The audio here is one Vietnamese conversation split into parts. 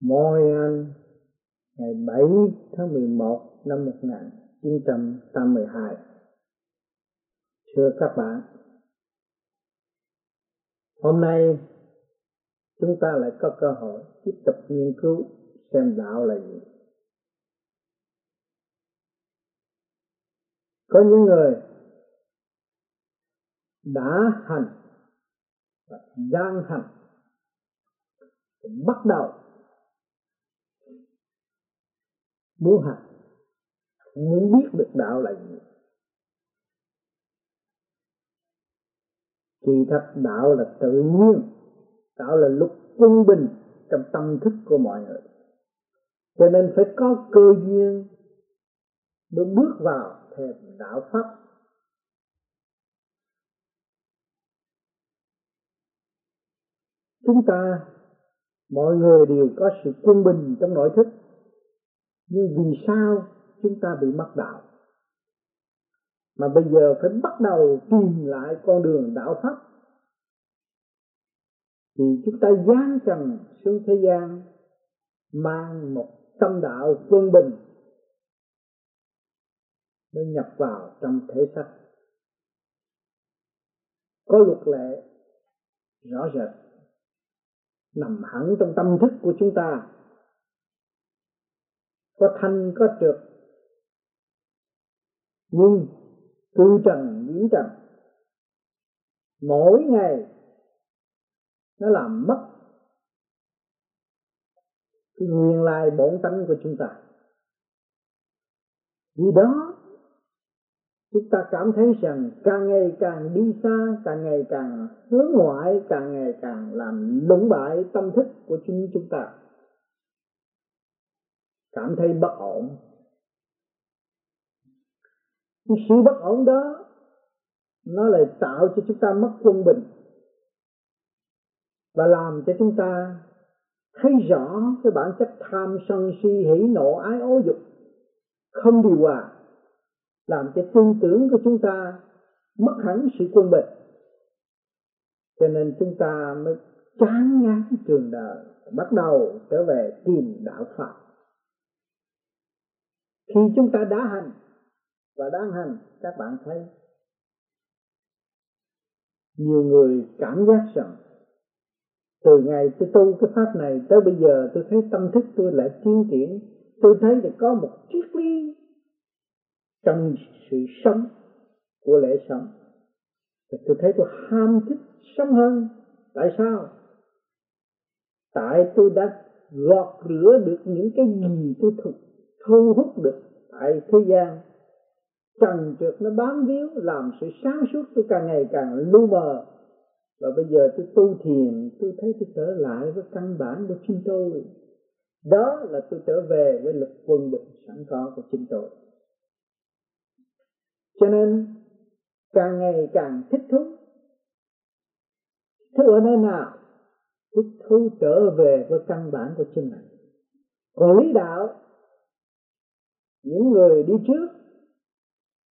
Montreal ngày 7 tháng 11 năm 1982. Thưa các bạn, hôm nay chúng ta lại có cơ hội tiếp tục nghiên cứu xem đạo là gì. Có những người đã hành và đang hành bắt đầu muốn học, muốn biết được đạo là gì? Kỳ thật đạo là tự nhiên. Đạo là luật quân bình trong tâm thức của mọi người. Cho nên phải có cơ duyên mới bước vào thềm đạo pháp. Chúng ta mọi người đều có sự quân bình trong nội thức nhưng vì sao chúng ta bị mất đạo? Mà bây giờ phải bắt đầu tìm lại con đường đạo pháp. Thì chúng ta giáng trần xuống thế gian, mang một tâm đạo quân bình, mới nhập vào trong thể xác. Có luật lệ rõ rệt, nằm hẳn trong tâm thức của chúng ta có thanh có trượt. Nhưng cư trần nhiễm trần, mỗi ngày nó làm mất cái nguyên lai bổn tánh của chúng ta. Vì đó, chúng ta cảm thấy rằng càng ngày càng đi xa, càng ngày càng hướng ngoại, càng ngày càng làm lũng bại tâm thức của chính chúng ta cảm thấy bất ổn cái sự bất ổn đó, nó lại tạo cho chúng ta mất quân bình và làm cho chúng ta thấy rõ cái bản chất tham sân si, hỉ nộ, ái ố dục không điều hòa, làm cho tư tưởng của chúng ta mất hẳn sự quân bình cho nên chúng ta mới chán ngán trường đời, bắt đầu trở về tìm đạo Phật khi chúng ta đã hành. Và đang hành, các bạn thấy. Nhiều người cảm giác rằng, từ ngày tôi tu cái pháp này tới bây giờ tôi thấy tâm thức tôi lại tiến triển. Tôi thấy là có một triết lý trong sự sống của lễ sống. Thì tôi thấy tôi ham thích sống hơn. Tại sao? Tại tôi đã gọt rửa được những cái gì tôi thực thu hút được tại thế gian. Trần trượt nó bám víu, làm sự sáng suốt, tôi càng ngày càng lu mờ. Và bây giờ tôi tu thiền, tôi thấy tôi trở lại với căn bản của chính tôi. Đó là tôi trở về với lực quân bình sẵn có của chính tôi. Cho nên, càng ngày càng thích thú. Thích ở nơi nào? Thích thú trở về với căn bản của chính mình. Còn lý đạo những người đi trước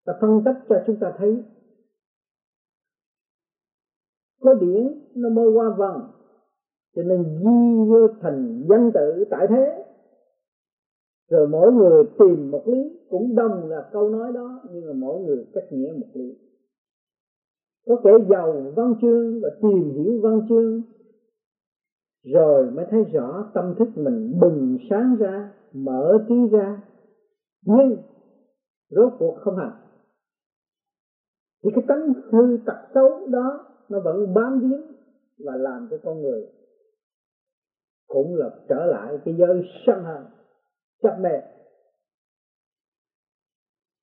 ta phân tích cho chúng ta thấy có điển nó mới qua vần, cho nên di vô thành danh tự tại thế. Rồi mỗi người tìm một lý, cũng đồng là câu nói đó, nhưng mà mỗi người cách nghĩa một lý. Có kẻ giàu văn chương và tìm hiểu văn chương, rồi mới thấy rõ tâm thức mình bừng sáng ra, mở trí ra nhưng, rốt cuộc không hành thì cái tánh hư tật xấu đó nó vẫn bám víu và làm cho con người cũng là trở lại cái giới sân hận, chấp mê.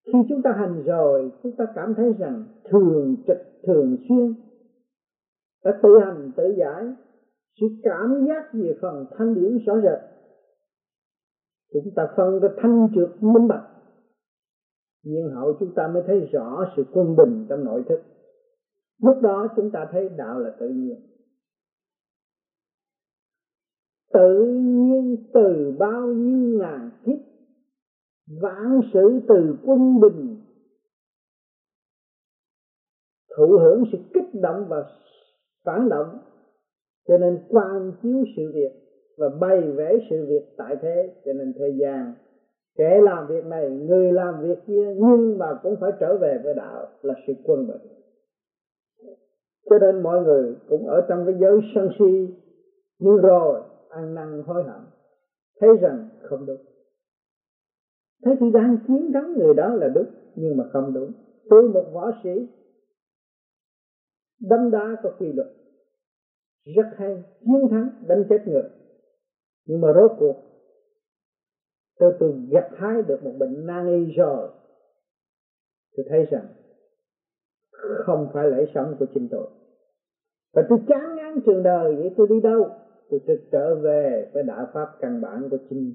Khi chúng ta hành rồi, chúng ta cảm thấy rằng thường trực, thường xuyên, đã tự hành tự giải, sự cảm giác về phần thanh điển rõ rệt chúng ta phân ra thanh trượt minh bạch. Nhiên hậu chúng ta mới thấy rõ sự quân bình trong nội thức. Lúc đó chúng ta thấy đạo là tự nhiên. Tự nhiên từ bao nhiêu ngàn kiếp, vãng sự từ quân bình, thụ hưởng sự kích động và phản động. Cho nên quan chiếu sự việc và bày vẽ sự việc tại thế. Cho nên thời gian, kẻ làm việc này, người làm việc kia, nhưng mà cũng phải trở về với đạo là sự quân bình. Cho nên mọi người cũng ở trong cái giới sân si nhưng rồi, ăn năn hối hận, thấy rằng không đúng. Thấy thì đang chiến thắng người đó là đúng, nhưng mà không đúng. Tôi một võ sĩ, đấm đá có quy luật, rất hay, chiến thắng, đánh chết người nhưng mà rốt cuộc, tôi từ gặt hái được một bệnh nan y rồi. Tôi thấy rằng không phải lễ sống của chính tôi. Và tôi chán ngán trường đời, vậy tôi đi đâu? Tôi sẽ trở về với đạo pháp căn bản của chính,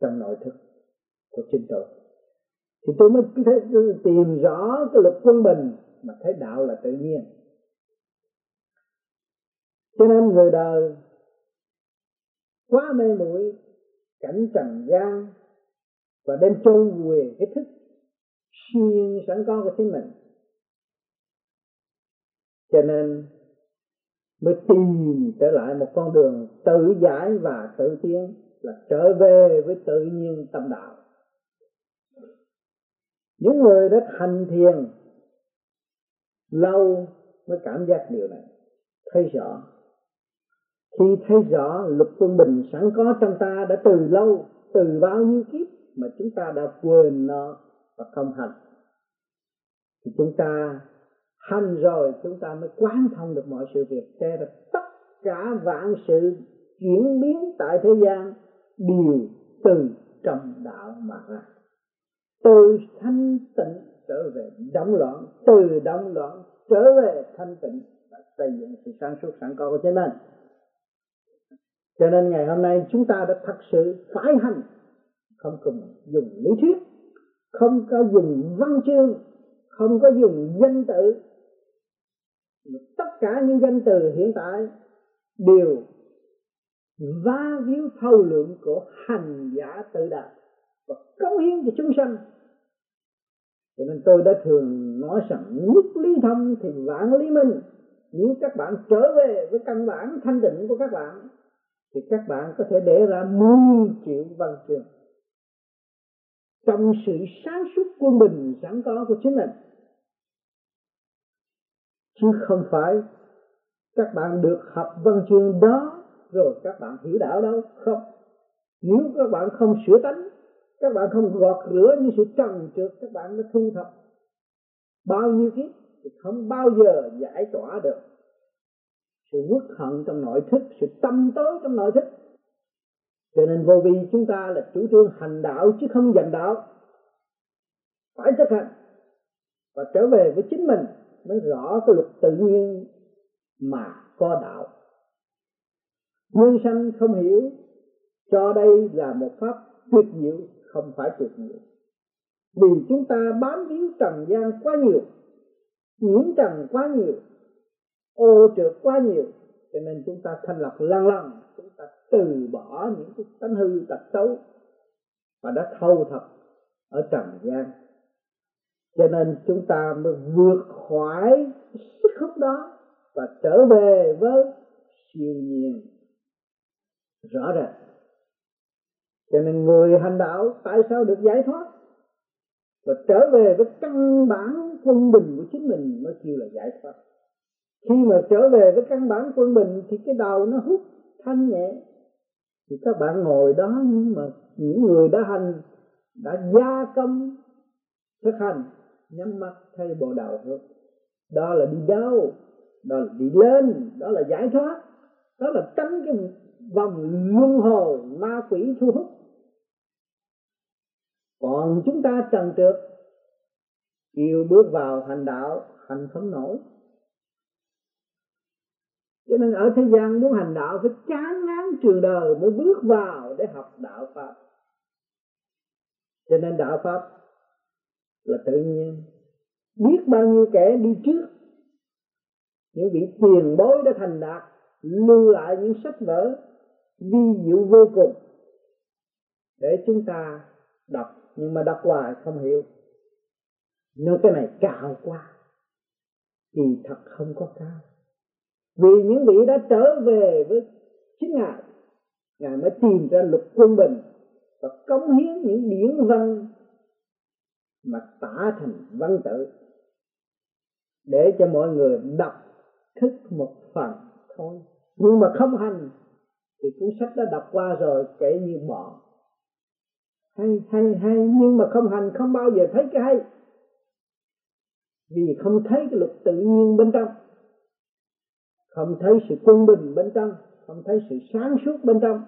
trong nội thức của chính tôi. Thì tôi mới thấy tìm rõ cái luật quân bình, mà thấy đạo là tự nhiên. Cho nên người đời quá mê muội cảnh trần gian và đem trôi quyền cái thức siêu nhiên sẵn có của chính mình. Cho nên mới tìm trở lại một con đường tự giải và tự tiến, là trở về với tự nhiên tâm đạo. Những người đã thành thiền, lâu mới cảm giác điều này. Thấy rõ khi thấy rõ luật quân bình sẵn có trong ta đã từ lâu, từ bao nhiêu kiếp mà chúng ta đã quên nó và không hành, thì chúng ta hành rồi chúng ta mới quán thông được mọi sự việc. Cho là tất cả vạn sự chuyển biến tại thế gian đều từ trong đạo mà ra. Từ thanh tịnh trở về động loạn, từ động loạn trở về thanh tịnh và xây dựng sự sáng suốt sẵn có của chính mình cho nên ngày hôm nay chúng ta đã thật sự phải hành. Không cần dùng lý thuyết, không có dùng văn chương, không có dùng danh tự. Tất cả những danh từ hiện tại đều va víu thâu lượng của hành giả tự đạt và cống hiến cho chúng sanh. Cho nên tôi đã thường nói rằng nhất lý thông thì vạn lý minh. Nếu các bạn trở về với căn bản thanh định của các bạn thì các bạn có thể để ra 10 triệu văn chương. Trong sự sáng suốt quân bình sẵn có của chính mình. Chứ không phải các bạn được học văn chương đó, rồi các bạn hiểu đạo đâu. Không. Nếu các bạn không sửa tánh, các bạn không gọt rửa như sự trần trượt, các bạn mới thu thập. Bao nhiêu kiếp thì không bao giờ giải tỏa được sự uất hận trong nội thức, sự tâm tối trong nội thức. Cho nên vô vi chúng ta là chủ trương hành đạo chứ không giành đạo. Phải thực hành. Và trở về với chính mình mới rõ cái luật tự nhiên mà có đạo. Nhân sanh không hiểu, cho đây là một pháp tuyệt diệu, không phải tuyệt diệu. Vì chúng ta bám víu trần gian quá nhiều, nhiễm trần quá nhiều ô trượt quá nhiều. Cho nên chúng ta thanh lọc lăng lăng, chúng ta từ bỏ những cái tánh hư tật xấu và đã thâu thật ở trần gian. Cho nên chúng ta mới vượt khỏi sức hút đó và trở về với siêu nhiên. Rõ ràng. Cho nên người hành đạo tại sao được giải thoát? Và trở về với căn bản thân bình của chính mình mới kêu là giải thoát khi mà trở về với căn bản quân bình thì cái đầu nó hút thanh nhẹ. Thì các bạn ngồi đó nhưng mà những người đã hành, đã gia công, thực hành, nhắm mắt thay bộ đầu thôi đó là đi đâu? Đó là đi lên. Đó là giải thoát. Đó là tránh cái vòng luân hồi ma quỷ thu hút. Còn chúng ta trần trượt yêu bước vào hành đạo, hành không nổi cho nên ở thế gian muốn hành đạo phải chán ngán trường đời mới bước vào để học đạo pháp. Cho nên đạo pháp là tự nhiên. Biết bao nhiêu kẻ đi trước, những vị tiền bối đã thành đạt, lưu lại những sách vở vi diệu vô cùng để chúng ta đọc. Nhưng mà đọc hoài không hiểu. Nói cái này cao quá thì thật không có cao vì những vị đã trở về với chính ngài ngài mới tìm ra luật quân bình và cống hiến những điển văn mà tả thành văn tự để cho mọi người đọc thức một phần thôi. Nhưng mà không hành thì cuốn sách đã đọc qua rồi, kể như bỏ hay hay hay, nhưng mà không hành không bao giờ thấy cái hay. Vì không thấy cái luật tự nhiên bên trong không thấy sự quân bình bên trong, không thấy sự sáng suốt bên trong,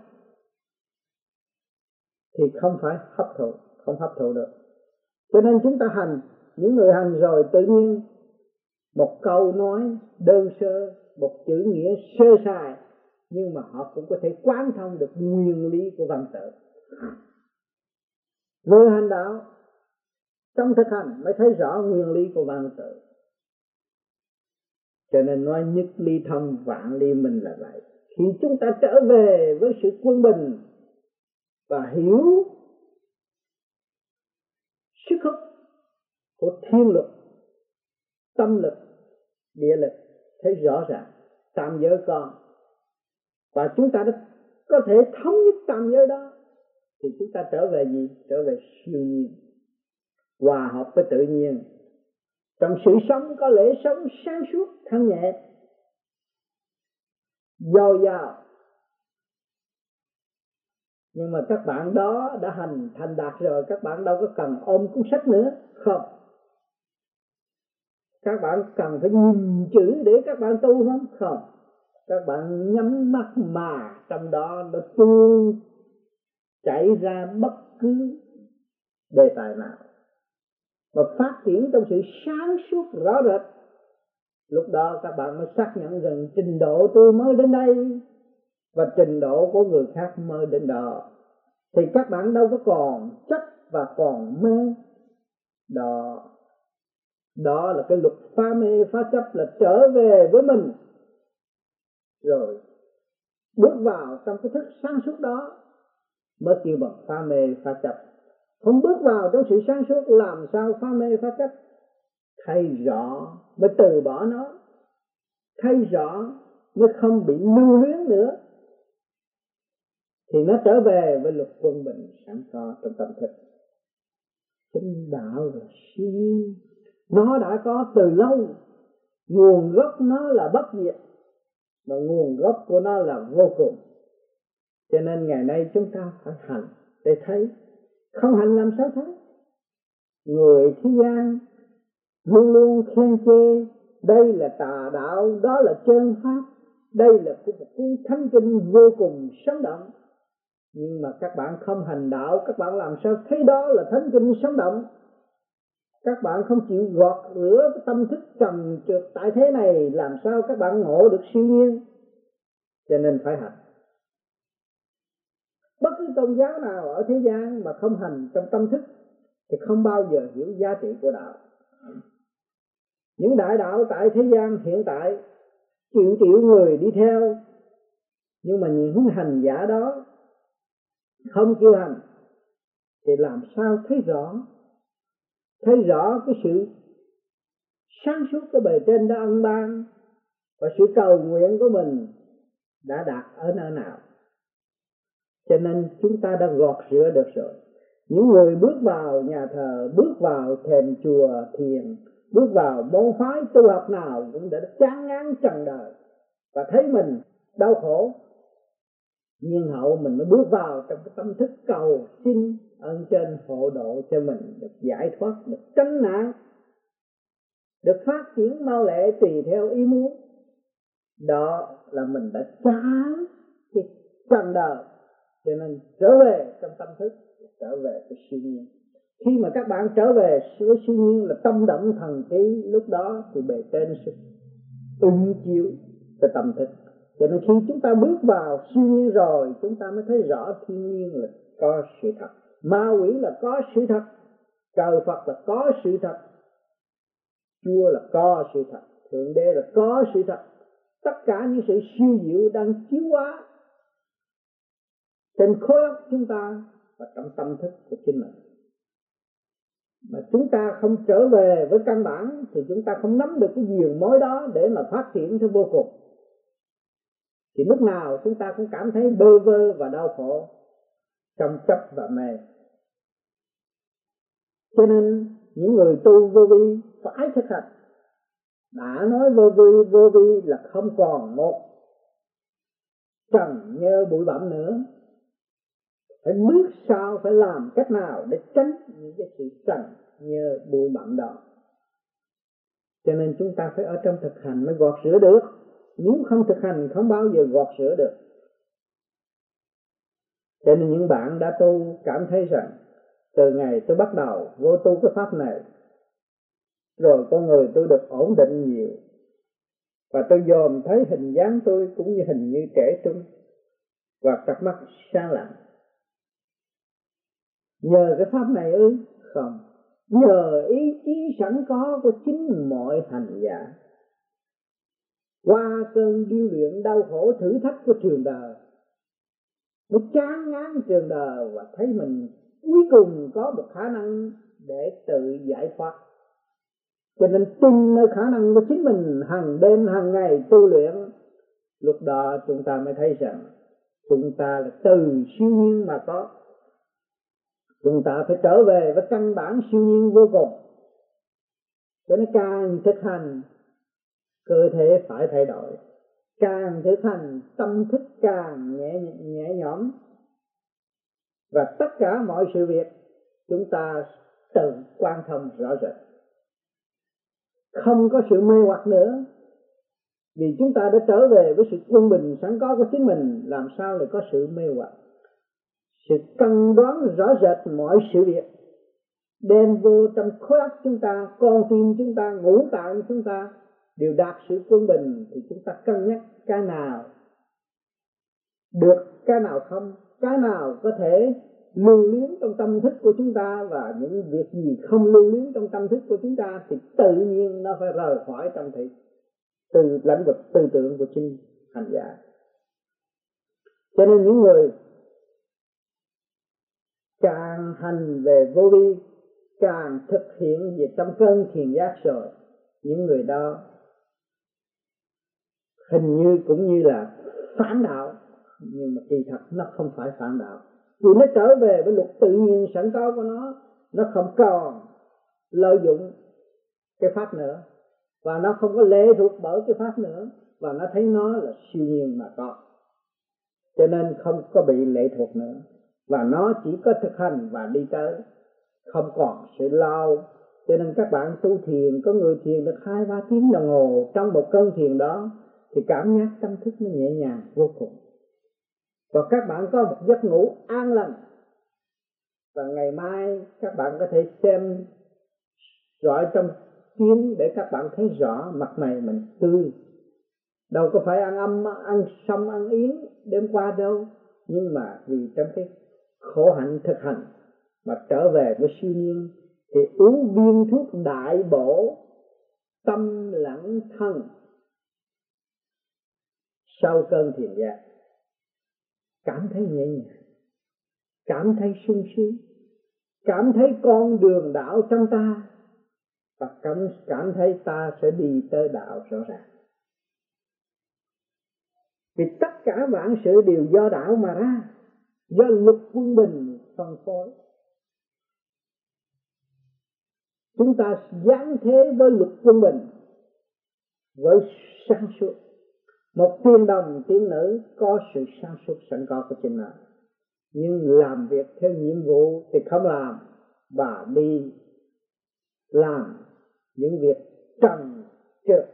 thì không phải hấp thụ, không hấp thụ được. Cho nên chúng ta hành, những người hành rồi tự nhiên một câu nói đơn sơ, một chữ nghĩa sơ sài, nhưng mà họ cũng có thể quán thông được nguyên lý của văn tự. Người hành đạo, trong thực hành mới thấy rõ nguyên lý của văn tự cho nên nói nhất ly thân vạn ly mình là vậy. Khi chúng ta trở về với sự quân bình và hiểu sức hút của thiên lực, tâm lực, địa lực thấy rõ ràng, tam giới con và chúng ta đã có thể thống nhất tam giới đó, thì chúng ta trở về gì? Trở về siêu nhiên, hòa hợp với tự nhiên trong sự sống có lẽ sống sáng suốt, thanh nhẹ. Dồi dào nhưng mà các bạn đó đã hành, thành đạt rồi, các bạn đâu có cần ôm cuốn sách nữa, không? Các bạn cần phải nhìn chữ để các bạn tu không? Không. Các bạn nhắm mắt mà trong đó nó tuôn chảy ra bất cứ đề tài nào và phát triển trong sự sáng suốt rõ rệt. Lúc đó các bạn mới xác nhận rằng trình độ tôi mới đến đây và trình độ của người khác mới đến đó. Thì các bạn đâu có còn chấp và còn mê. Đó. Đó là cái luật pha mê phá chấp là trở về với mình. Rồi, bước vào trong cái thức sáng suốt đó mới kêu bằng pha mê phá chấp không bước vào trong sự sáng suốt, làm sao phá mê, phá chấp thấy rõ, mới từ bỏ nó. Thấy rõ, mới không bị lưu luyến nữa. Thì nó trở về với luật quân bình sẵn có trong tâm thức. Chính đạo là siêu. Nhiên nó đã có từ lâu. Nguồn gốc nó là bất diệt, mà nguồn gốc của nó là vô cùng. Cho nên ngày nay chúng ta phải hành để thấy không hành làm sao thấy. Người thế gian luôn luôn khen chê, đây là tà đạo, đó là chân pháp, đây là một cuốn thánh kinh vô cùng sống động. Nhưng mà các bạn không hành đạo, các bạn làm sao thấy đó là thánh kinh sống động? Các bạn không chịu gọt rửa tâm thức trầm trượt tại thế này, làm sao các bạn ngộ được siêu nhiên? Cho nên phải hành bất cứ tôn giáo nào ở thế gian mà không hành trong tâm thức thì không bao giờ hiểu giá trị của đạo. Những đại đạo tại thế gian hiện tại triệu triệu người đi theo, nhưng mà những hành giả đó không chịu hành, thì làm sao thấy rõ? Thấy rõ cái sự sáng suốt cái bề trên đã ân ban và sự cầu nguyện của mình đã đạt ở nơi nào? Cho nên chúng ta đã gọt rửa được rồi. Những người bước vào nhà thờ, bước vào thềm chùa thiền, bước vào môn phái tu học nào cũng đã chán ngán trần đời và thấy mình đau khổ. Nhưng hậu mình mới bước vào trong cái tâm thức cầu xin ơn trên hộ độ cho mình được giải thoát, được tránh nạn, được phát triển mau lẹ tùy theo ý muốn. Đó là mình đã chán cái trần đời cho nên trở về trong tâm thức, trở về cái siêu nhiên. Khi mà các bạn trở về với siêu nhiên là tâm động thần trí, lúc đó thì bề trên sẽ ứng chiếu cho tâm thức. Cho nên khi chúng ta bước vào siêu nhiên rồi, chúng ta mới thấy rõ thiên nhiên là có sự thật. Ma quỷ là có sự thật, trời phật là có sự thật, chúa là có sự thật, thượng đế là có sự thật. Tất cả những sự siêu diệu đang chiếu hóa trên khối óc chúng ta và trong tâm thức của chính mình. Mà chúng ta không trở về với căn bản thì chúng ta không nắm được cái diều mối đó để mà phát triển theo vô cùng. Thì lúc nào chúng ta cũng cảm thấy bơ vơ và đau khổ trong chấp và mê. Cho nên những người tu vô vi phải thực hành. Đã nói vô vi vô vi là không còn một trần nhơ bụi bặm nữa phải bước sau, phải làm cách nào để tránh những cái sự trần như bụi bặm đó. Cho nên chúng ta phải ở trong thực hành mới gọt rửa được. Nếu không thực hành, không bao giờ gọt rửa được. Cho nên những bạn đã tu cảm thấy rằng, từ ngày tôi bắt đầu vô tu cái pháp này, rồi con người tôi được ổn định nhiều. Và tôi dòm thấy hình dáng tôi cũng như hình như trẻ trung. Và cặp mắt sáng lạng nhờ cái pháp này ư? Không. Nhờ ý chí sẵn có của chính mọi hành giả. Qua cơn điêu luyện đau khổ thử thách của trường đời, nó chán ngán trường đời và thấy mình cuối cùng có một khả năng để tự giải thoát. Cho nên tin nơi khả năng của chính mình hàng đêm, hàng ngày tu luyện, lúc đó chúng ta mới thấy rằng chúng ta là từ siêu nhiên mà có chúng ta phải trở về với căn bản siêu nhiên vô cùng. Cho nên càng thực hành, cơ thể phải thay đổi. Càng thực hành, tâm thức càng nhẹ nhẹ nhõm. Và tất cả mọi sự việc, chúng ta tự quan thông rõ rệt. Không có sự mê hoặc nữa. Vì chúng ta đã trở về với sự quân bình sẵn có của chính mình, làm sao lại có sự mê hoặc? Sự cân đoán rõ rệt mọi sự việc. Đem vô trong khối óc chúng ta, con tim chúng ta, ngũ tạng chúng ta đều đạt sự quân bình thì chúng ta cân nhắc cái nào được, cái nào không, cái nào có thể lưu luyến trong tâm thức của chúng ta và những việc gì không lưu luyến trong tâm thức của chúng ta thì tự nhiên nó phải rời khỏi trong thị từ lãnh vực tư tưởng của chính hành giả. Cho nên những người càng hành về vô vi càng thực hiện về trong cơn thiền giác rồi. Những người đó hình như cũng như là phản đạo, nhưng mà kỳ thật nó không phải phản đạo. Vì nó trở về với luật tự nhiên sẵn có của nó nó không còn lợi dụng cái pháp nữa. Và nó không có lệ thuộc bởi cái pháp nữa, và nó thấy nó là siêu nhiên mà có. Cho nên không có bị lệ thuộc nữa và nó chỉ có thực hành và đi tới. Không còn sự lao cho nên các bạn tu thiền, có người thiền được hai, ba tiếng đồng hồ trong một cơn thiền đó, thì cảm giác tâm thức nó nhẹ nhàng, vô cùng. Và các bạn có một giấc ngủ an lành. Và ngày mai các bạn có thể xem rõ trong kiến để các bạn thấy rõ mặt này mình tươi. Đâu có phải ăn âm, ăn sâm, ăn yến đêm qua đâu. Nhưng mà vì trong cái khổ hạnh thực hành, mà trở về với siêu nhiên, thì uống viên thuốc đại bổ, tâm lẳng thân, sau cơn thiền giác, cảm thấy nhẹ nhàng, cảm thấy sung sướng, cảm thấy con đường đạo trong ta, và cảm cảm thấy ta sẽ đi tới đạo rõ ràng. Vì tất cả vạn sự đều do đạo mà ra do luật quân bình phân phối. Chúng ta giáng thế với luật quân bình với sáng suốt. Một tiên đồng, tiên nữ có sự sáng suốt sẵn có của chính nó. Nhưng làm việc theo nhiệm vụ thì không làm và đi làm những việc trần trượt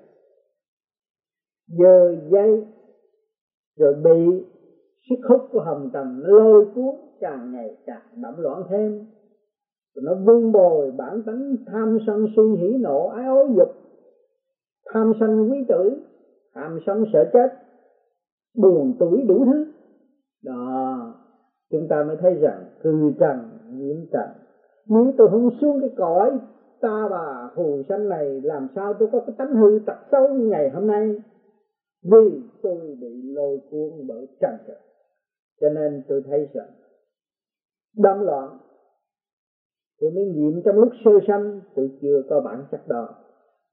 giờ giấy, rồi bị sức hút của hồng trần nó lôi cuốn, càng ngày càng đậm loạn thêm. Rồi nó vun bồi bản tính tham sân si hỉ nộ, ái ố dục. Tham sân quý tử, tham sân sợ chết. Buồn tuổi đủ thứ. Đó, chúng ta mới thấy rằng từ trần, nhiễm trần. Nếu tôi không xuống cái cõi ta bà phù sanh này, làm sao tôi có cái tánh hư tật xấu như ngày hôm nay? Vì tôi bị lôi cuốn bởi trần trần cho nên tôi thấy rằng, đâm loạn, tôi mới nghiệm trong lúc sơ sanh tôi chưa có bản chất đó.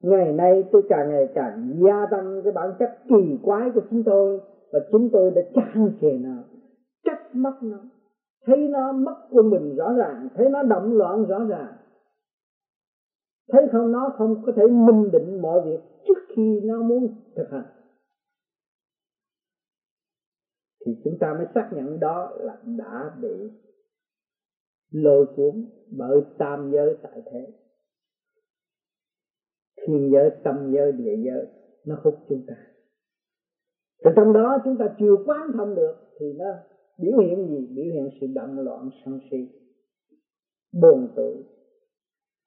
Ngày nay tôi càng ngày càng gia tăng cái bản chất kỳ quái của chúng tôi và chúng tôi đã chán chề nó, trách móc nó, thấy nó mất của mình rõ ràng, thấy nó động loạn rõ ràng. Thấy không, nó không có thể minh định mọi việc trước khi nó muốn thực hành. Thì chúng ta mới xác nhận đó là đã bị lôi cuốn bởi tam giới tại thế. Thiên giới, tâm giới, địa giới, nó hút chúng ta. Thì trong đó chúng ta chưa quán thông được thì nó biểu hiện gì? Biểu hiện sự động loạn, sân si, buồn tủi.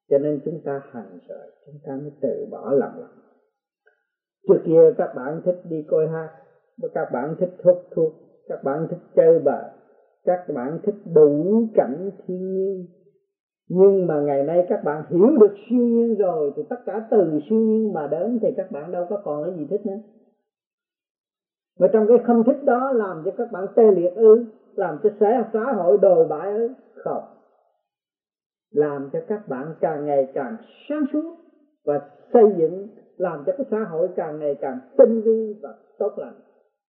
cho nên chúng ta hành rồi, chúng ta mới tự bỏ lòng lòng trước kia các bạn thích đi coi hát, các bạn thích hút thuốc các bạn thích chơi bời các bạn thích đủ cảnh thiên nhiên. Nhưng mà ngày nay các bạn hiểu được siêu nhiên rồi, thì tất cả từ siêu nhiên mà đến thì các bạn đâu có còn cái gì thích nữa. Và trong cái không thích đó làm cho các bạn tê liệt ư, làm cho xã xã hội đồi bại ư, không. Làm cho các bạn càng ngày càng sáng suốt và xây dựng, làm cho cái xã hội càng ngày càng tinh vi và tốt lành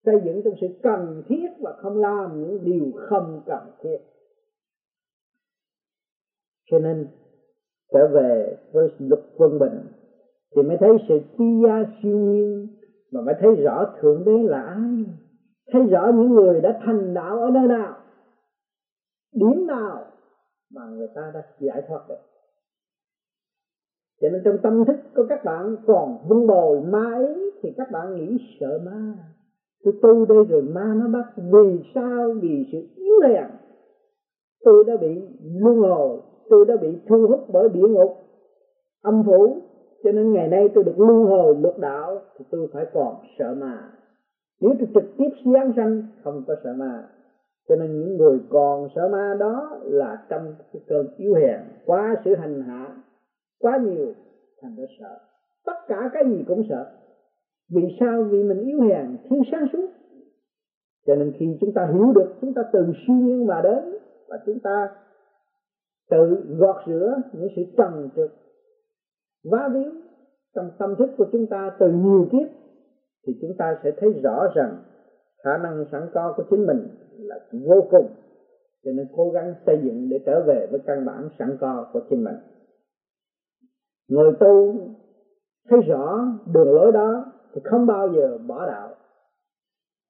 xây dựng trong sự cần thiết và không làm những điều không cần thiết. Cho nên, trở về với luật quân bình, thì mới thấy sự quy gia siêu nhiên, mà mới thấy rõ thượng đế là ai, thấy rõ những người đã thành đạo ở nơi nào, điểm nào mà người ta đã giải thoát được. Cho nên trong tâm thức của các bạn còn vun bồi ma ý thì các bạn nghĩ sợ ma tôi tu đây rồi ma nó bắt. Vì sao? Vì sự yếu hèn tôi đã bị luân hồi tôi đã bị thu hút bởi địa ngục, âm phủ. Cho nên ngày nay tôi được luân hồi lục đạo, thì tôi phải còn sợ ma. Nếu tôi trực tiếp giáng sanh, không có sợ ma. Cho nên những người còn sợ ma đó là trong cái cơn yếu hèn. Quá sự hành hạ, quá nhiều, thành ra sợ. Tất cả cái gì cũng sợ vì sao? Vì mình yếu hèn, thiếu sáng suốt. Cho nên khi chúng ta hiểu được, chúng ta từ siêu nhiên mà đến, và chúng ta tự gọt rửa những sự trần trực vá víu trong tâm thức của chúng ta từ nhiều kiếp, thì chúng ta sẽ thấy rõ rằng khả năng sẵn có của chính mình là vô cùng. Cho nên cố gắng xây dựng để trở về với căn bản sẵn có của chính mình. Người tu thấy rõ đường lối đó thì không bao giờ bỏ đạo.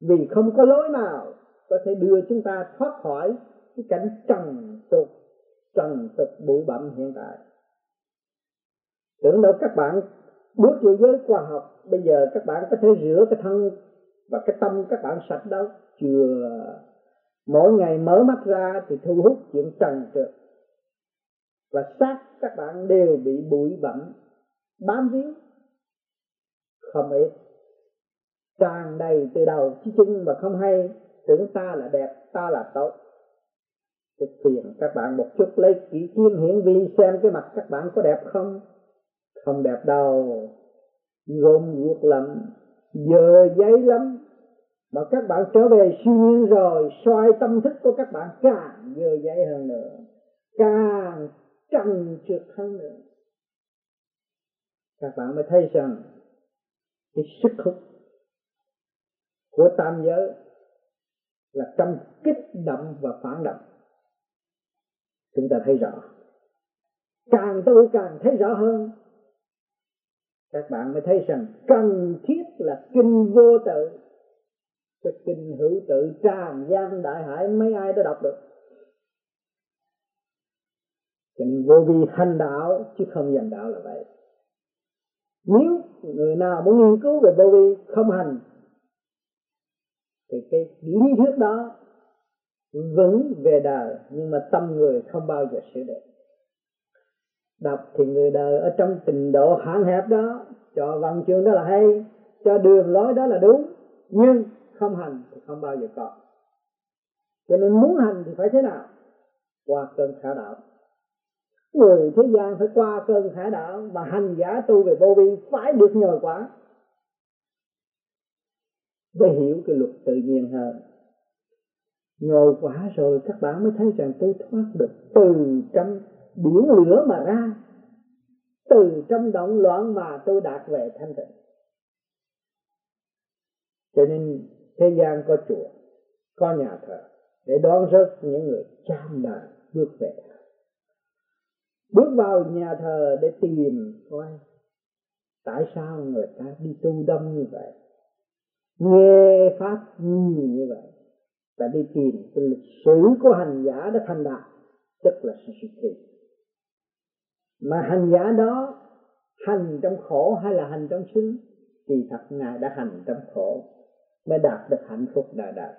Vì không có lối nào có thể đưa chúng ta thoát khỏi cái cảnh trần tục trần tục bụi bặm hiện tại. Tưởng đâu các bạn bước vô giới khoa học, bây giờ các bạn có thể rửa cái thân và cái tâm các bạn sạch đâu chưa mỗi ngày mở mắt ra thì thu hút chuyện trần trượt. Và xác các bạn đều bị bụi bặm, bám víu không ít tràn đầy từ đầu chí chân mà không hay, tưởng ta là đẹp, ta là tốt. Tôi phiền các bạn một chút, lấy kỹ kim hiển vi xem cái mặt các bạn có đẹp không. Không đẹp đâu, gồm guộc lắm giờ giấy lắm. Mà các bạn trở về siêu nhiên rồi soi tâm thức của các bạn càng dơ giấy hơn nữa, càng trần trượt hơn nữa. Các bạn mới thấy rằng cái sức hút của tam giới là trong kích động và phản động. Chúng ta thấy rõ. Càng tu càng thấy rõ hơn, các bạn mới thấy rằng cần thiết là kinh vô tự cái kinh hữu tự tràn gian đại hải mấy ai đã đọc được. Cho nên vô vi hành đạo, chứ không dành đạo là vậy nếu người nào muốn nghiên cứu về vô vi không hành, thì cái lý thuyết đó vững về đời, nhưng mà tâm người không bao giờ sửa được đọc thì người đời ở trong trình độ hạn hẹp đó, cho văn chương đó là hay, cho đường lối đó là đúng, nhưng không hành thì không bao giờ có. Cho nên muốn hành thì phải thế nào? Qua cơn khả đạo người thế gian phải qua cơn khả đạo mà hành giả tu về vô vi phải được nhờ quả. Để hiểu cái luật tự nhiên hơn nhồi quả rồi các bạn mới thấy rằng tôi thoát được từ trong biển lửa mà ra, từ trong động loạn mà tôi đạt về thanh tịnh. Cho nên thế gian có chùa, có nhà thờ để đón rước những người chăm đời bước về bước vào nhà thờ để tìm coi tại sao người ta đi tu đông như vậy, nghe pháp nhiều như vậy và đi tìm cái lịch sử của hành giả đã thành đạt, tức là sự sự kỳ mà hành giả đó hành trong khổ hay là hành trong sướng thì thật ngài đã hành trong khổ, mới đạt được hạnh phúc đời đời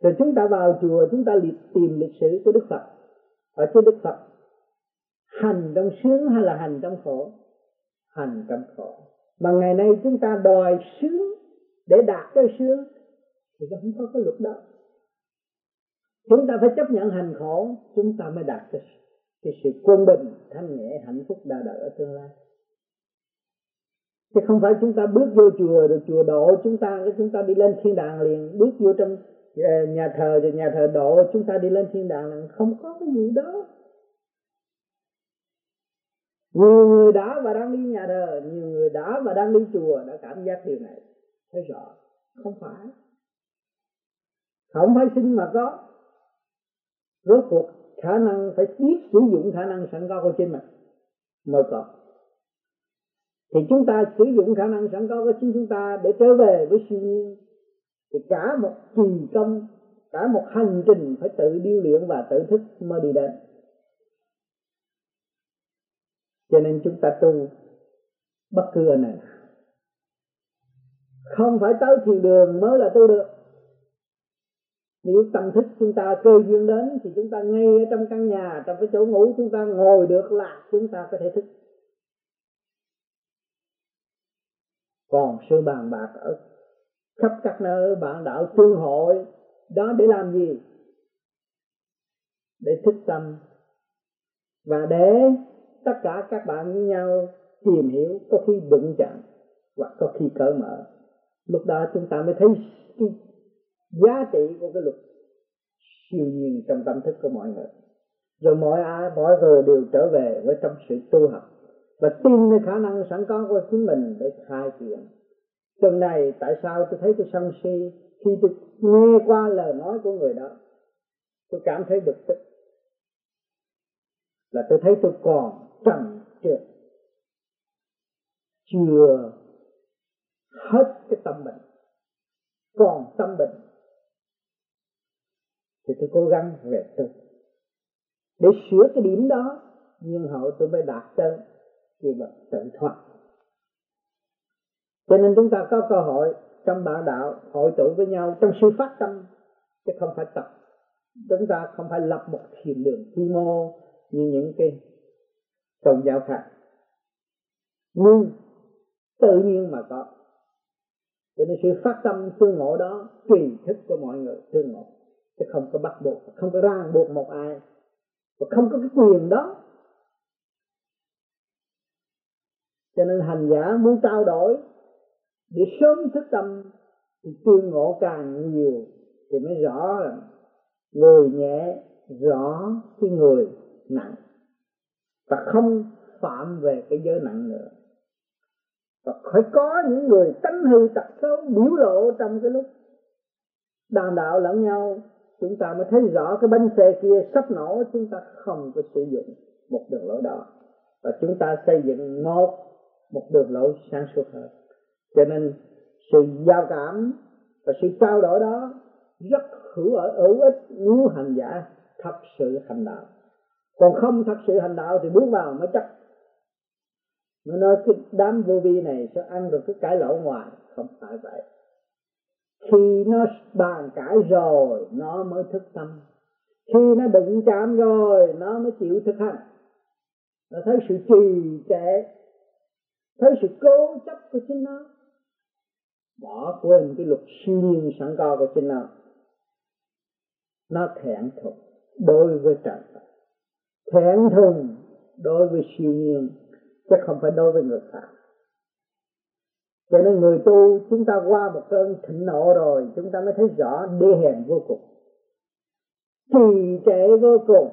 rồi chúng ta vào chùa, chúng ta liệt tìm lịch sử của đức phật. Ở trên đức phật hành trong sướng hay là hành trong khổ? Hành trong khổ. Mà ngày nay chúng ta đòi sướng để đạt cái sướng thì không có cái luật đó. Chúng ta phải chấp nhận hành khổ chúng ta mới đạt cái, cái sự quân bình thanh nhẹ hạnh phúc đa đời ở tương lai. Chứ không phải chúng ta bước vô chùa rồi chùa độ chúng ta cái chúng ta đi lên thiên đàng liền bước vô trong ờ, nhà thờ rồi nhà thờ độ chúng ta đi lên thiên đàng. Là không có cái gì đó nhiều người đã và đang đi nhà thờ nhiều người đã và đang đi chùa đã cảm giác điều này. Thấy rõ, không phải. Không phải sinh mà có. Rốt cuộc, khả năng phải biết sử dụng khả năng sẵn có của chính mình mới có. Thì chúng ta sử dụng khả năng sẵn có của chính chúng ta để trở về với siêu nhiên. Thì cả một kỳ công, cả một hành trình phải tự điêu luyện và tự thức mới đi đến cho nên chúng ta tu bất cứ ở này không phải tới thiền đường mới là tu được. Nếu tâm thức chúng ta cơ duyên đến thì chúng ta ngay ở trong căn nhà, trong cái chỗ ngủ chúng ta ngồi được là chúng ta có thể thức. Còn sự bàn bạc ở khắp các nơi bạn đạo tương hội, đó để làm gì? Để thức tâm. Và để tất cả các bạn với nhau tìm hiểu có khi đụng chạm hoặc có khi cởi mở. Lúc đó chúng ta mới thấy cái giá trị của cái luật siêu nhiên trong tâm thức của mọi người. Rồi mọi ai, mọi người đều trở về với trong sự tu học và tin nơi khả năng sẵn có của chính mình để khai triển. Tuần này, tại sao tôi thấy tôi sân si khi tôi nghe qua lời nói của người đó? Tôi cảm thấy bực tức. Là tôi thấy tôi còn trần trượt chưa hết cái tâm bệnh. Còn tâm bệnh thì tôi cố gắng về tu để sửa cái điểm đó, nhưng hậu tôi mới đạt tới khi bậc tự thoát. Cho nên chúng ta có cơ hội trong bạn đạo, hội tụ với nhau trong sự phát tâm, chứ không phải tập. Chúng ta không phải lập một thiền đường quy mô như những cái tôn giáo khác. Nhưng tự nhiên mà có. Cho nên sự phát tâm tương ngộ đó, tùy thức của mọi người tương ngộ. Chứ không có bắt buộc, không có ràng buộc một ai. Và không có cái quyền đó. Cho nên hành giả muốn trao đổi, để sớm thức tâm, thì tương ngộ càng nhiều, thì mới rõ là người nhẹ, rõ cái người nặng và không phạm về cái giới nặng nữa. Và phải có những người tánh hư tật xấu biểu lộ trong cái lúc đàm đạo lẫn nhau. Chúng ta mới thấy rõ cái bánh xe kia sắp nổ, chúng ta không có sử dụng một đường lối đó. Và chúng ta xây dựng một một đường lối sáng suốt hơn. Cho nên sự giao cảm và sự trao đổi đó rất hữu ở hữu ích nếu hành giả thật sự hành đạo còn không thật sự hành đạo thì bước vào mới chắc. Nó nói cái đám vô vi này sẽ ăn được cái cải lỗ ngoài. Không phải vậy. Khi nó bàn cãi rồi, nó mới thức tâm. Khi nó đụng chạm rồi, nó mới chịu thực hành. Nó thấy sự trì trệ, thấy sự cố chấp của chính nó. Bỏ quên cái luật siêu nhiên sẵn có của chính nó. Nó thẹn thục đối với trời thẹn thùng đối với siêu nhiên, chứ không phải đối với người khác. Cho nên người tu, chúng ta qua một cơn thịnh nộ rồi, chúng ta mới thấy rõ đê hèn vô cùng. Trì trệ vô cùng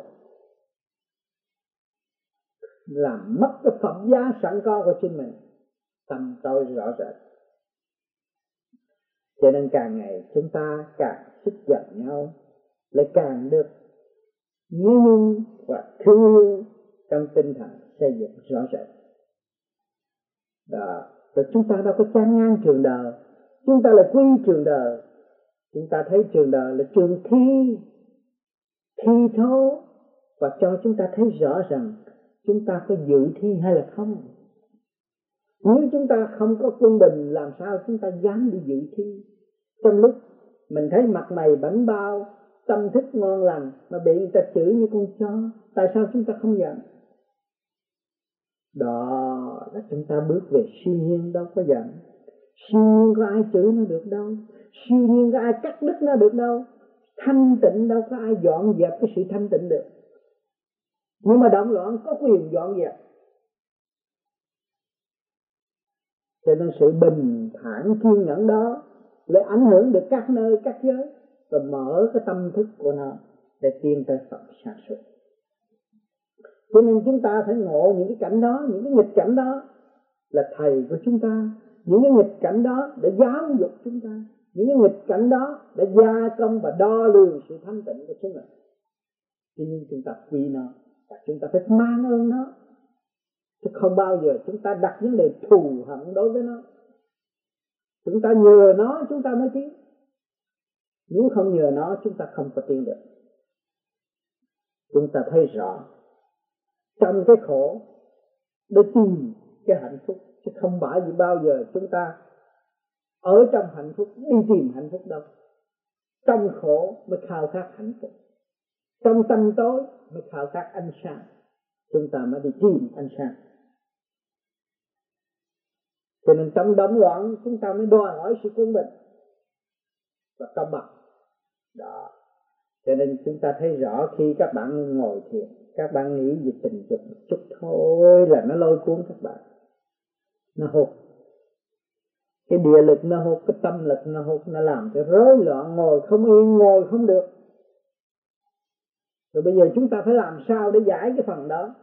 làm mất cái phẩm giá sẵn có của chính mình. Tâm tôi rõ rệt. Cho nên càng ngày chúng ta càng xích giận nhau, lại càng được nhớ nhung và thương yêu trong tinh thần xây dựng rõ rệt. Đó rồi chúng ta đâu có chán ngang trường đời. Chúng ta là quy trường đời. Chúng ta thấy trường đời là trường thi thi thố. Và cho chúng ta thấy rõ rằng chúng ta có dự thi hay là không. Nếu chúng ta không có quân bình, làm sao chúng ta dám đi dự thi? Trong lúc mình thấy mặt mày bảnh bao tâm thức ngon lành mà bị người ta chửi như con chó, tại sao chúng ta không giận? Đó là chúng ta bước về siêu nhiên đâu có giận. Siêu nhiên có ai chửi nó được đâu. Siêu nhiên có ai cắt đứt nó được đâu. Thanh tịnh đâu có ai dọn dẹp cái sự thanh tịnh được. Nhưng mà động loạn có quyền dọn dẹp. Cho nên sự bình thản kiên nhẫn đó lại ảnh hưởng được các nơi, các giới và mở cái tâm thức của nó để tiến tới Phật sáng suốt. Cho nên chúng ta phải ngộ những cái cảnh đó, những cái nghịch cảnh đó là thầy của chúng ta. Những cái nghịch cảnh đó để giáo dục chúng ta. Những cái nghịch cảnh đó để gia công và đo lường sự thanh tịnh của chúng mình cho nên chúng ta quy nó và chúng ta phải mang ơn nó. Chứ không bao giờ chúng ta đặt vấn đề thù hận đối với nó. Chúng ta nhờ nó, chúng ta mới tiến nếu không nhờ nó, chúng ta không có tiến được. Chúng ta thấy rõ, trong cái khổ, để tìm cái hạnh phúc, chứ không phải gì bao giờ chúng ta ở trong hạnh phúc, đi tìm hạnh phúc đâu. Trong khổ mới khao khát hạnh phúc. Trong tâm tối mới khao khát ánh sáng. Chúng ta mới đi tìm ánh sáng. Cho nên trong đấm loạn, chúng ta mới đòi hỏi sự quân bình và công bằng đó. Cho nên chúng ta thấy rõ khi các bạn ngồi thiền, các bạn nghĩ về tình dục một chút thôi là nó lôi cuốn các bạn. Nó hụt. Cái địa lực nó hụt, cái tâm lực nó hụt, nó làm cho rối loạn, ngồi không yên, ngồi không được. Rồi bây giờ chúng ta phải làm sao để giải cái phần đó?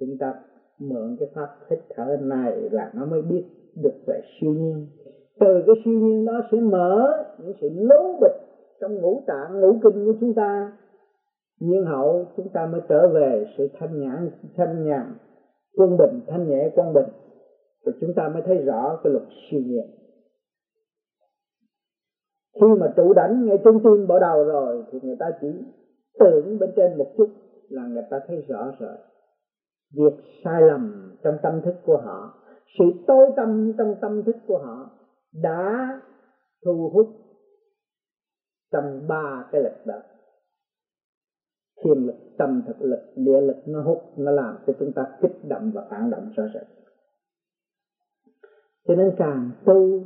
Chúng ta mượn cái pháp hít thở này là nó mới biết được về siêu nhiên. Từ cái siêu nhiên đó sẽ mở những sự lố bịch trong ngũ tạng, ngũ kinh của chúng ta. Nhiên hậu, chúng ta mới trở về sự thanh nhãn, thanh nhàn quân bình, thanh nhẹ, quân bình. Rồi chúng ta mới thấy rõ cái luật siêu nhiên. Khi mà trụ đảnh ngay trung tim bỏ đầu rồi, thì người ta chỉ tưởng bên trên một chút là người ta thấy rõ rồi. Việc sai lầm trong tâm thức của họ, sự tối tâm trong tâm thức của họ đã thu hút trong ba cái lực đó. Thiên lực, tâm thực lực, địa lực nó hút, nó làm cho chúng ta kích động và phản động rõ rệt cho nên càng tu,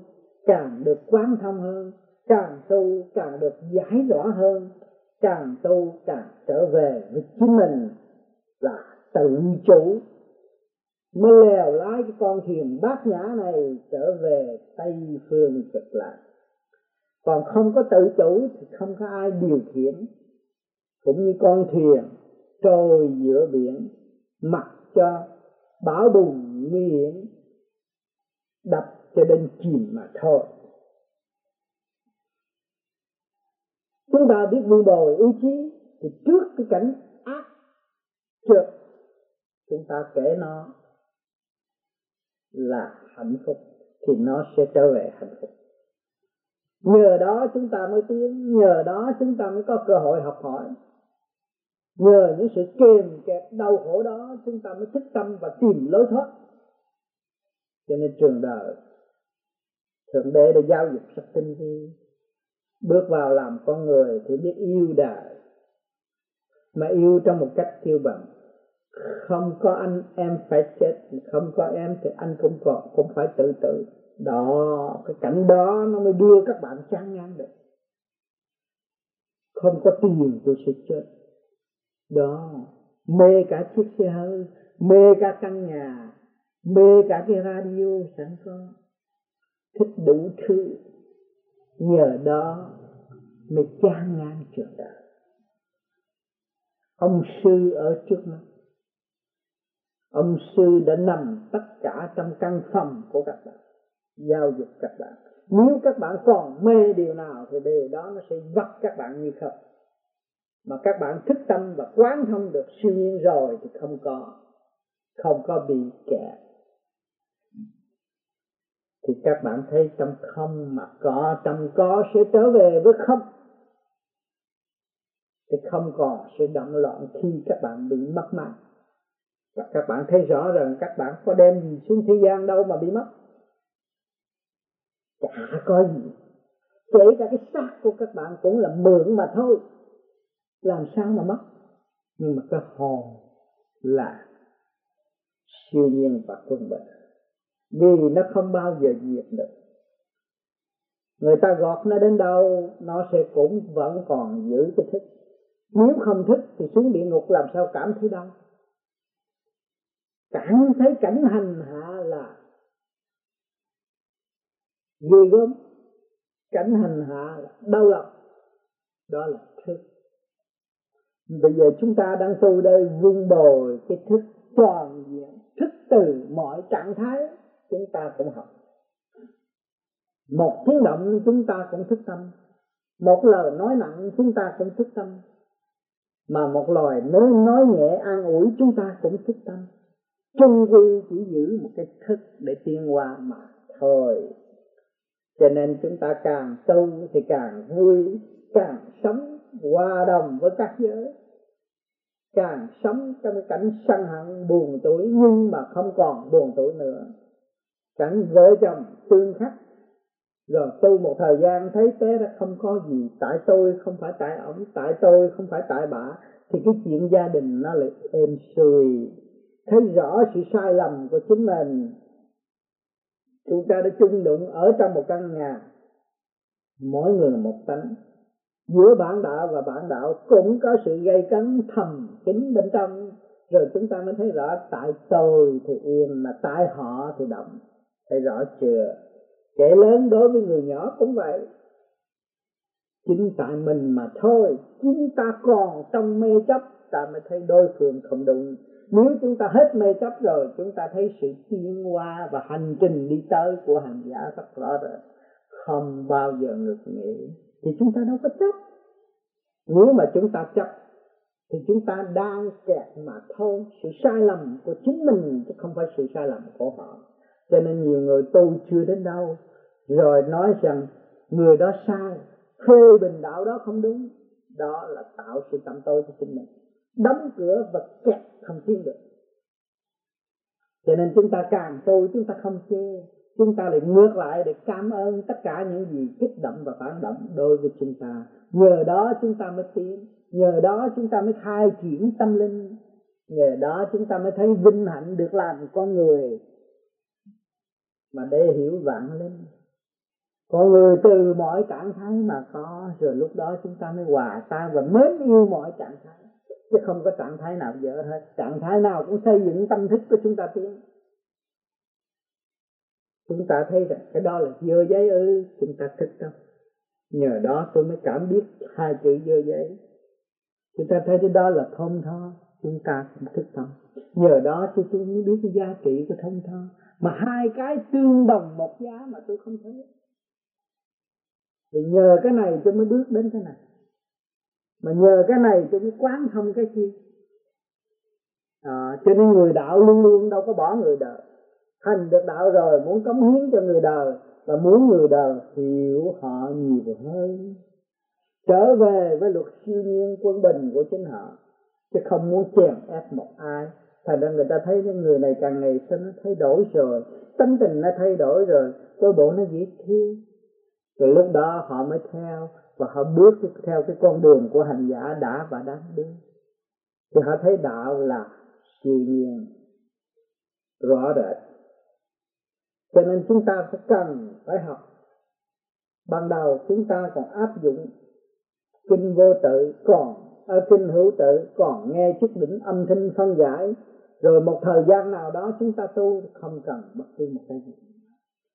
càng được quán thông hơn, càng tu, càng được giải rõ hơn, càng tu, càng trở về với chính mình là tự chủ. Mới lèo lái cái con thuyền bát nhã này trở về tây phương cực lạc còn không có tự chủ thì không có ai điều khiển. Cũng như con thuyền trôi giữa biển, mặc cho bão bùng nguy hiểm, đập cho đến chìm mà thôi. Chúng ta biết vun bồi ý chí thì trước cái cảnh ác trượt, chúng ta kể nó là hạnh phúc, thì nó sẽ trở về hạnh phúc nhờ đó chúng ta mới tiến, nhờ đó chúng ta mới có cơ hội học hỏi. Nhờ những sự kềm kẹp đau khổ đó, chúng ta mới thức tâm và tìm lối thoát. Cho nên trường đời, thượng đế đã giáo dục sắc tinh vi bước vào làm con người thì biết yêu đời. Mà yêu trong một cách tiêu bằng, không có anh em phải chết, không có em thì anh cũng còn, cũng phải tự tử đó, cái cảnh đó nó mới đưa các bạn chán ngán được. Không có tiền tôi sẽ chết. Đó, mê cả chiếc xe hơi, mê cả căn nhà, mê cả cái radio sẵn có thích đủ thứ. Nhờ đó mới chán ngán trường đời ông sư ở trước mắt. Ông sư đã nằm tất cả trong căn phòng của các bạn giao dục các bạn. Nếu các bạn còn mê điều nào thì điều đó nó sẽ vắt các bạn như không. Mà các bạn thức tâm và quán thông được siêu nhiên rồi thì không có không có bị kẹt thì các bạn thấy trong không mà có trong có sẽ trở về với không. Thì không còn sẽ động loạn khi các bạn bị mất mát và các bạn thấy rõ rằng các bạn có đem gì xuống thế gian đâu mà bị mất có gì. Kể cả cái xác của các bạn cũng là mượn mà thôi. Làm sao mà mất? Nhưng mà cái hồn là siêu nhiên và quân bình. Vì nó không bao giờ diệt được. Người ta gọt nó đến đâu, nó sẽ cũng vẫn còn giữ cái thức. Nếu không thức thì xuống địa ngục làm sao cảm thấy đau? Cảm thấy cảnh hành hạ là ghê gớm cảnh hành hạ là đau lòng. Đó là thức. Bây giờ chúng ta đang tu đây, vun bồi cái thức toàn diện, thức từ mọi trạng thái, chúng ta cũng học. Một tiếng động, chúng ta cũng thức tâm. Một lời nói nặng, chúng ta cũng thức tâm. Mà một lời nói nói nhẹ, an ủi, chúng ta cũng thức tâm. Chung quy chỉ giữ một cái thức để tiên hoa mà thôi cho nên chúng ta càng tu thì càng vui, càng sống hòa đồng với các giới. Càng sống trong cái cảnh sân hận, buồn tuổi, nhưng mà không còn buồn tuổi nữa. Cảnh vợ chồng tương khắc. Rồi tu một thời gian, thấy té ra không có gì. Tại tôi không phải tại ông, tại tôi không phải tại bà. Thì cái chuyện gia đình nó lại êm xuôi thấy rõ sự sai lầm của chính mình chúng ta đã chung đụng ở trong một căn nhà. Mỗi người một tánh. Giữa bản đạo và bản đạo cũng có sự gây cấn thầm kín bên trong. Rồi chúng ta mới thấy rõ tại tôi thì yên mà tại họ thì động. Thấy rõ chưa? Kẻ lớn đối với người nhỏ cũng vậy. Chính tại mình mà thôi. Chúng ta còn trong mê chấp. Ta mới thấy đối phương không đúng nếu chúng ta hết mê chấp rồi, chúng ta thấy sự tiến hóa và hành trình đi tới của hành giả rất rõ rồi không bao giờ ngược nghỉ. Thì chúng ta đâu có chấp. Nếu mà chúng ta chấp, thì chúng ta đang kẹt mà thôi. Sự sai lầm của chính mình chứ không phải sự sai lầm của họ. Cho nên nhiều người tu chưa đến đâu, rồi nói rằng người đó sai phê bình đạo đó không đúng. Đó là tạo sự tâm tôi cho chính mình đóng cửa và kẹt không tiến được. Cho nên chúng ta càng tôi chúng ta không chê, chúng ta lại ngược lại để cảm ơn tất cả những gì kích động và phản động đối với chúng ta. Nhờ đó chúng ta mới tiến, nhờ đó chúng ta mới khai triển tâm linh, nhờ đó chúng ta mới thấy vinh hạnh được làm con người mà để hiểu vạn linh. Con người từ mọi trạng thái mà có, rồi lúc đó chúng ta mới hòa tan và mến yêu mọi trạng thái chứ không có trạng thái nào dở hết. Trạng thái nào cũng xây dựng tâm thức của chúng ta tiến. Chúng ta thấy rằng cái đó là dơ giấy ư, chúng ta thích tâm. Nhờ đó tôi mới cảm biết hai chữ dơ giấy. Chúng ta thấy cái đó là thông tho, chúng ta cũng thức tâm. Nhờ đó tôi tôi mới biết cái giá trị của thông tho. Mà hai cái tương đồng một giá mà tôi không thấy. Thì nhờ cái này tôi mới bước đến cái này mà nhờ cái này tôi mới quán thông cái kia. À, cho nên người đạo luôn luôn đâu có bỏ người đời. Thành được đạo rồi muốn cống hiến cho người đời và muốn người đời hiểu họ nhiều hơn. Trở về với luật siêu nhiên quân bình của chính họ chứ không muốn chèn ép một ai. Thành ra người ta thấy cái người này càng ngày sao nó thay đổi rồi tâm tình nó thay đổi rồi coi bộ nó dễ thương. Rồi lúc đó họ mới theo và họ bước theo cái con đường của hành giả đã và đang đi thì họ thấy đạo là siêu nhiên, rõ rệt. Cho nên chúng ta phải cần phải học. Ban đầu chúng ta còn áp dụng kinh vô tự, còn ở kinh hữu tự, còn nghe chút đỉnh âm thanh phân giải. Rồi một thời gian nào đó chúng ta tu không cần bất cứ một cái gì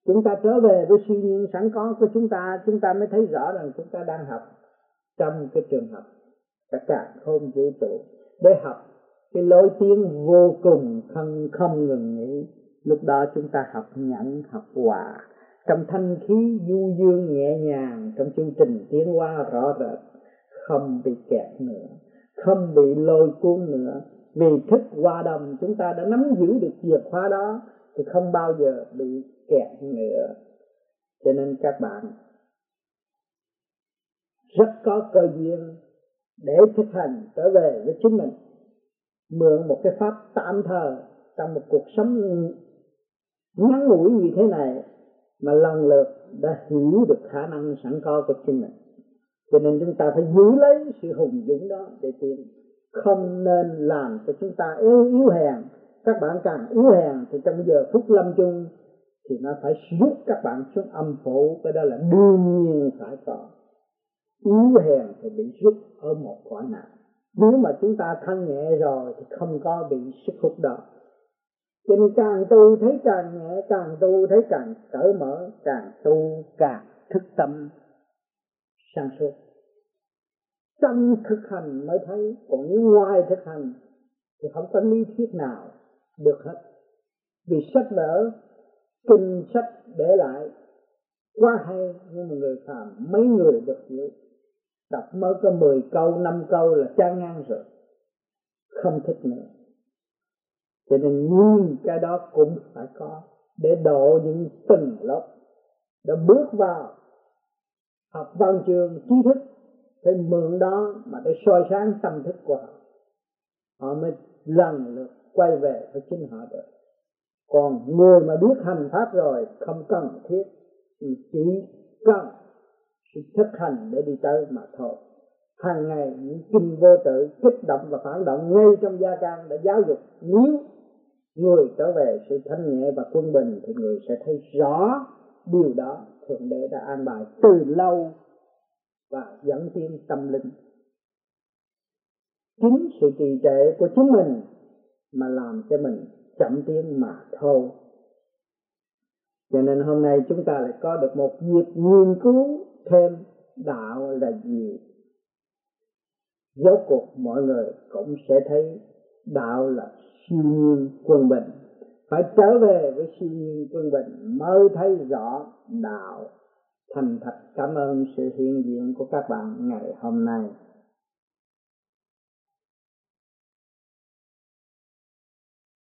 chúng ta trở về với suy nghĩ sẵn có của chúng ta chúng ta mới thấy rõ rằng chúng ta đang học trong cái trường học. Cả cả không vũ trụ để học cái lối tiến vô cùng không không ngừng nghỉ. Lúc đó chúng ta học nhẫn học hòa. Trong thanh khí du dương nhẹ nhàng, trong chương trình tiến hóa rõ rệt, không bị kẹt nữa, không bị lôi cuốn nữa. Vì thức hòa đồng, chúng ta đã nắm giữ được chìa khóa đó thì không bao giờ bị kẹt nữa. Cho nên các bạn rất có cơ duyên để thực hành trở về với chính mình. Mượn một cái pháp tạm thời trong một cuộc sống ngắn ngủi như thế này mà lần lượt đã hiểu được khả năng sẵn có của chính mình. Cho nên chúng ta phải giữ lấy sự hùng dũng đó để tiến không nên làm cho chúng ta yếu yếu hèn các bạn càng yếu hèn thì trong giờ phút lâm chung thì nó phải rút các bạn xuống âm phủ, cái đó là đương nhiên phải có. Yếu hèn thì bị rút ở một cõi nào. Nếu mà chúng ta thân nhẹ rồi thì không có bị sức hút đó. Cho nên càng tu thấy càng nhẹ, càng tu thấy càng cởi mở, càng tu càng thức tâm, sáng suốt. Trong thực hành mới thấy, còn nếu ngoài thực hành thì không có lý thuyết nào được hết. Vì sách vở kinh sách để lại quá hay, nhưng mà người phàm, mấy người được hiểu đọc mới có 10 câu, năm câu là chán ngang rồi, không thích nữa. Cho nên nhưng cái đó cũng phải có để độ những từng lớp đã bước vào học văn trường trí thức, phải mượn đó mà để soi sáng tâm thức của họ. Họ mới lần lượt quay về với chính họ được. Còn người mà biết hành pháp rồi không cần thiết thì chỉ cần sự thực hành để đi tới mà thôi. Hàng ngày những kinh vô tự kích động và phản động ngay trong gia can để giáo dục. Nếu người trở về sự thanh nhẹ và quân bình thì người sẽ thấy rõ điều đó thượng đế đã an bài từ lâu và dẫn tiến tâm linh chính sự trì trệ của chính mình mà làm cho mình chậm tiến mà thôi cho nên hôm nay chúng ta lại có được một dịp nghiên cứu thêm đạo là gì. Rốt cuộc mọi người cũng sẽ thấy đạo là siêu nhiên quân bình. Phải trở về với siêu nhiên quân bình mới thấy rõ đạo. Thành thật cảm ơn sự hiện diện của các bạn ngày hôm nay.